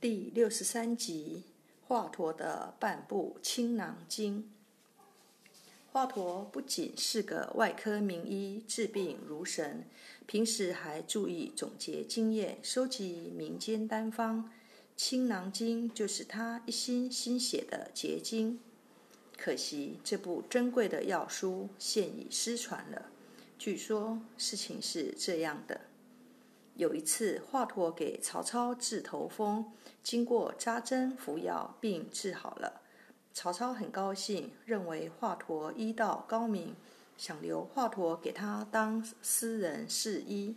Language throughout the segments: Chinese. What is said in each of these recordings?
第六十三集：华佗的半部青囊经。华佗不仅是个外科名医，治病如神，平时还注意总结经验，收集民间单方。青囊经就是他一心心写的结晶。可惜这部珍贵的药书现已失传了。据说事情是这样的。有一次，华佗给曹操治头风，经过扎针服药，病治好了。曹操很高兴，认为华佗医道高明，想留华佗给他当私人侍医。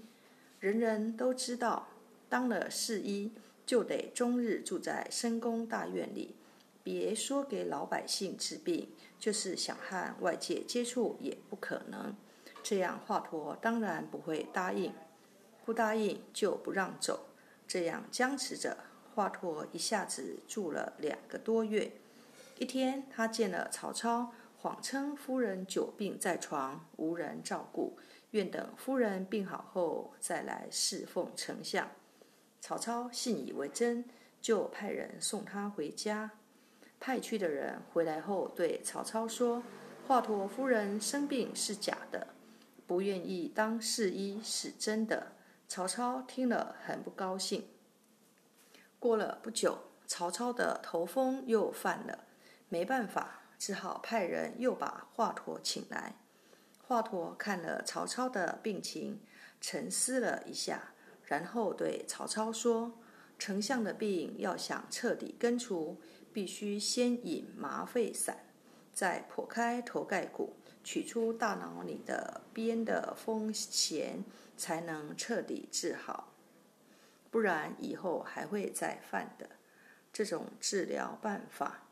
人人都知道，当了侍医就得终日住在深宫大院里，别说给老百姓治病，就是想和外界接触也不可能。这样，华佗当然不会答应。不答应就不让走，这样僵持着，华佗一下子住了两个多月。一天，他见了曹操，谎称夫人久病在床，无人照顾，愿等夫人病好后再来侍奉丞相。曹操信以为真，就派人送他回家。派去的人回来后对曹操说：“华佗夫人生病是假的，不愿意当侍医是真的。”曹操听了很不高兴。过了不久，曹操的头风又犯了，没办法，只好派人又把华佗请来。华佗看了曹操的病情，沉思了一下，然后对曹操说：“丞相的病要想彻底根除，必须先饮麻沸散，再破开头盖骨。”取出大脑里的边的风弦，才能彻底治好，不然以后还会再犯的。这种治疗办法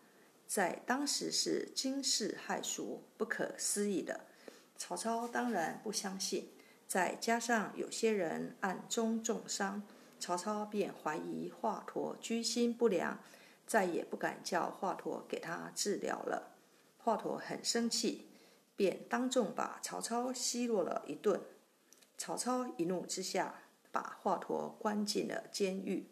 在当时是惊世骇俗、不可思议的。曹操当然不相信，再加上有些人暗中重伤，曹操便怀疑华佗居心不良，再也不敢叫华佗给他治疗了。华佗很生气。便当众把曹操奚落了一顿。曹操一怒之下，把华佗关进了监狱。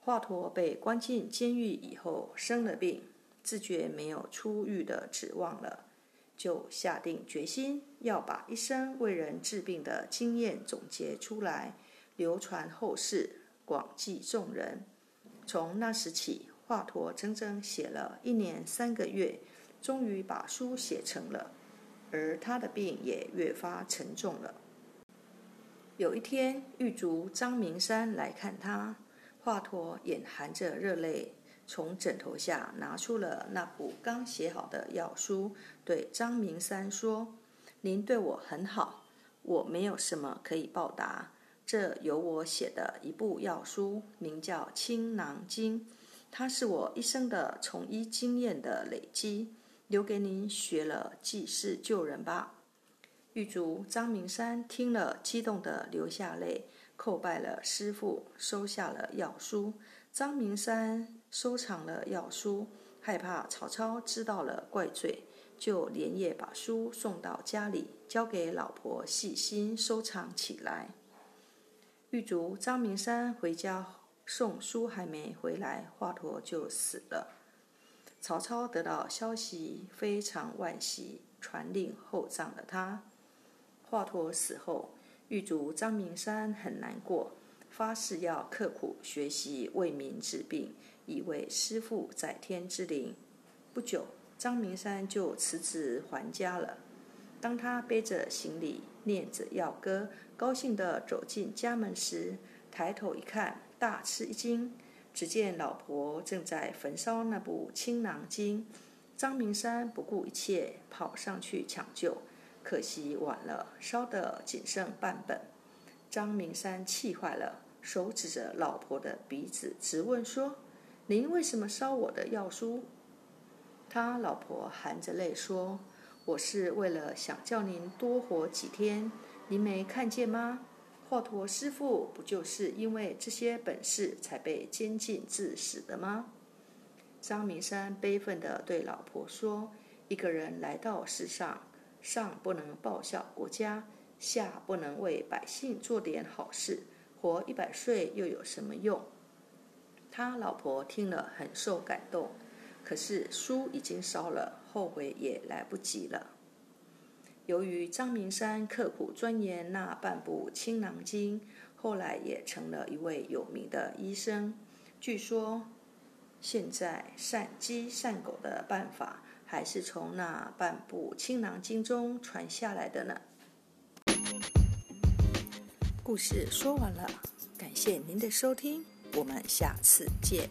华佗被关进监狱以后，生了病，自觉没有出狱的指望了，就下定决心要把一生为人治病的经验总结出来，流传后世，广济众人。从那时起，华佗整整写了一年三个月。终于把书写成了，而他的病也越发沉重了。有一天，狱卒张明山来看他，华佗眼含着热泪，从枕头下拿出了那部刚写好的药书，对张明山说：“您对我很好，我没有什么可以报答。这有我写的一部药书，名叫《青囊经》，它是我一生的从医经验的累积。”留给您学了济世救人吧。狱卒张明山听了，激动的流下泪，叩拜了师傅，收下了药书。张明山收藏了药书，害怕曹操知道了怪罪，就连夜把书送到家里，交给老婆细心收藏起来。狱卒张明山回家送书还没回来，华佗就死了。曹操得到消息，非常惋惜，传令厚葬了他。华佗死后，狱卒张明山很难过，发誓要刻苦学习，为民治病，以为师父在天之灵。不久，张明山就辞职还家了。当他背着行李，念着药歌，高兴地走进家门时，抬头一看，大吃一惊。只见老婆正在焚烧那部《青囊经》，张明山不顾一切跑上去抢救，可惜晚了，烧得仅剩半本。张明山气坏了，手指着老婆的鼻子，直问说：“您为什么烧我的药书？”他老婆含着泪说：“我是为了想叫您多活几天，您没看见吗？”华佗师傅不就是因为这些本事才被监禁致死的吗？张明山悲愤地对老婆说：“一个人来到世上，上不能报效国家，下不能为百姓做点好事，活一百岁又有什么用？”他老婆听了很受感动，可是书已经烧了，后悔也来不及了。由于张明山刻苦钻研那半部《青囊经》，后来也成了一位有名的医生。据说，现在善鸡善狗的办法，还是从那半部《青囊经》中传下来的呢。故事说完了，感谢您的收听，我们下次见。